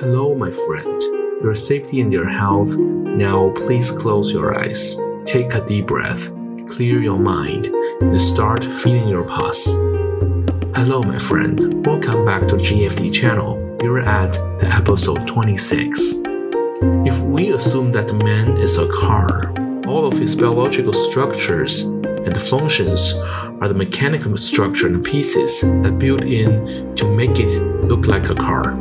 Hello, my friend. Your safety and your health. Now, please close your eyes. Take a deep breath, clear your mind, and start feeling your pulse. Hello, my friend. Welcome back to JFT channel. You're at the episode 26. If we assume that man is a car, all of his biological structures and the functions are the mechanical structure and pieces that build in to make it look like a car.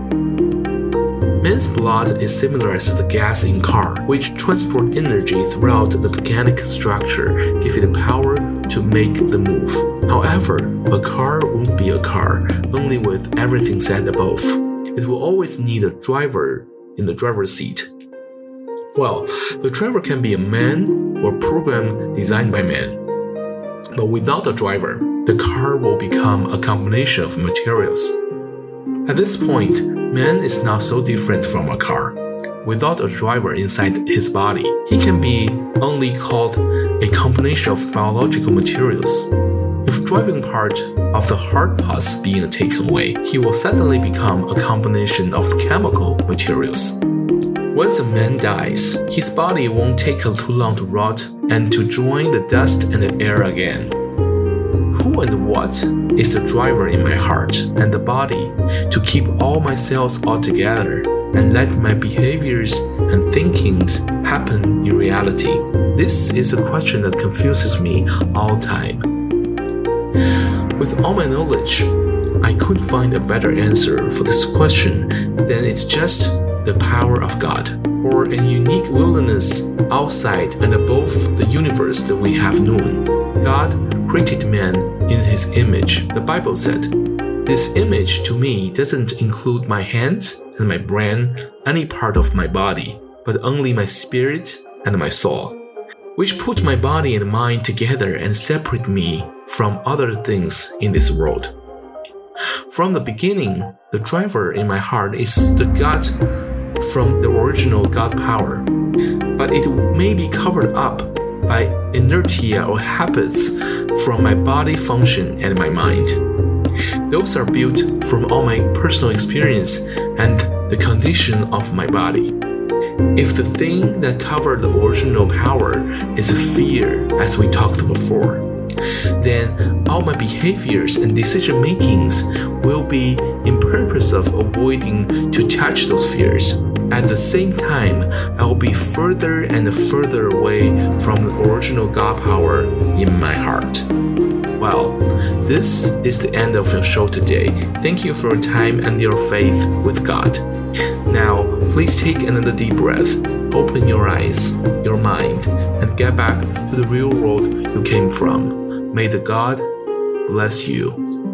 Man's blood is similar as the gas in car, which transport energy throughout the mechanical structure, give it the power to make the move. However, a car won't be a car only with everything said above. It will always need a driver in the driver's seat. Well, the driver can be a man or program designed by man. But without a driver, the car will become a combination of materials. At this point, man is not so different from a car. Without a driver inside his body, he can be only called a combination of biological materials. If driving part of the hard parts being taken away, he will suddenly become a combination of chemical materials. Once a man dies, his body won't take too long to rot and to join the dust and the air again. Who and what is the driver in my heart and the body to keep all my cells all together and let my behaviors and thinkings happen in reality? This is a question that confuses me all time. With all my knowledge, I couldn't find a better answer for this question than it's just the power of God, or a unique willingness outside and above the universe that we have known. God created man in his image. The Bible said, This image to me doesn't include my hands and my brain, any part of my body, but only my spirit and my soul which put my body and mind together and separate me from other things in this world. From the beginning, the driver in my heart is the God from the original God power, but it may be covered up by inertia or habits from my body function and my mind. Those are built from all my personal experience and the condition of my body. If the thing that covered the original power is fear, as we talked before, then all my behaviors and decision makings will be in purpose of avoiding to touch those fears. At the same time, I will be further and further away from the original God power in my heart. Well, this is the end of your show today. Thank you for your time and your faith with God. Now, please take another deep breath, open your eyes, your mind, and get back to the real world you came from. May the God bless you.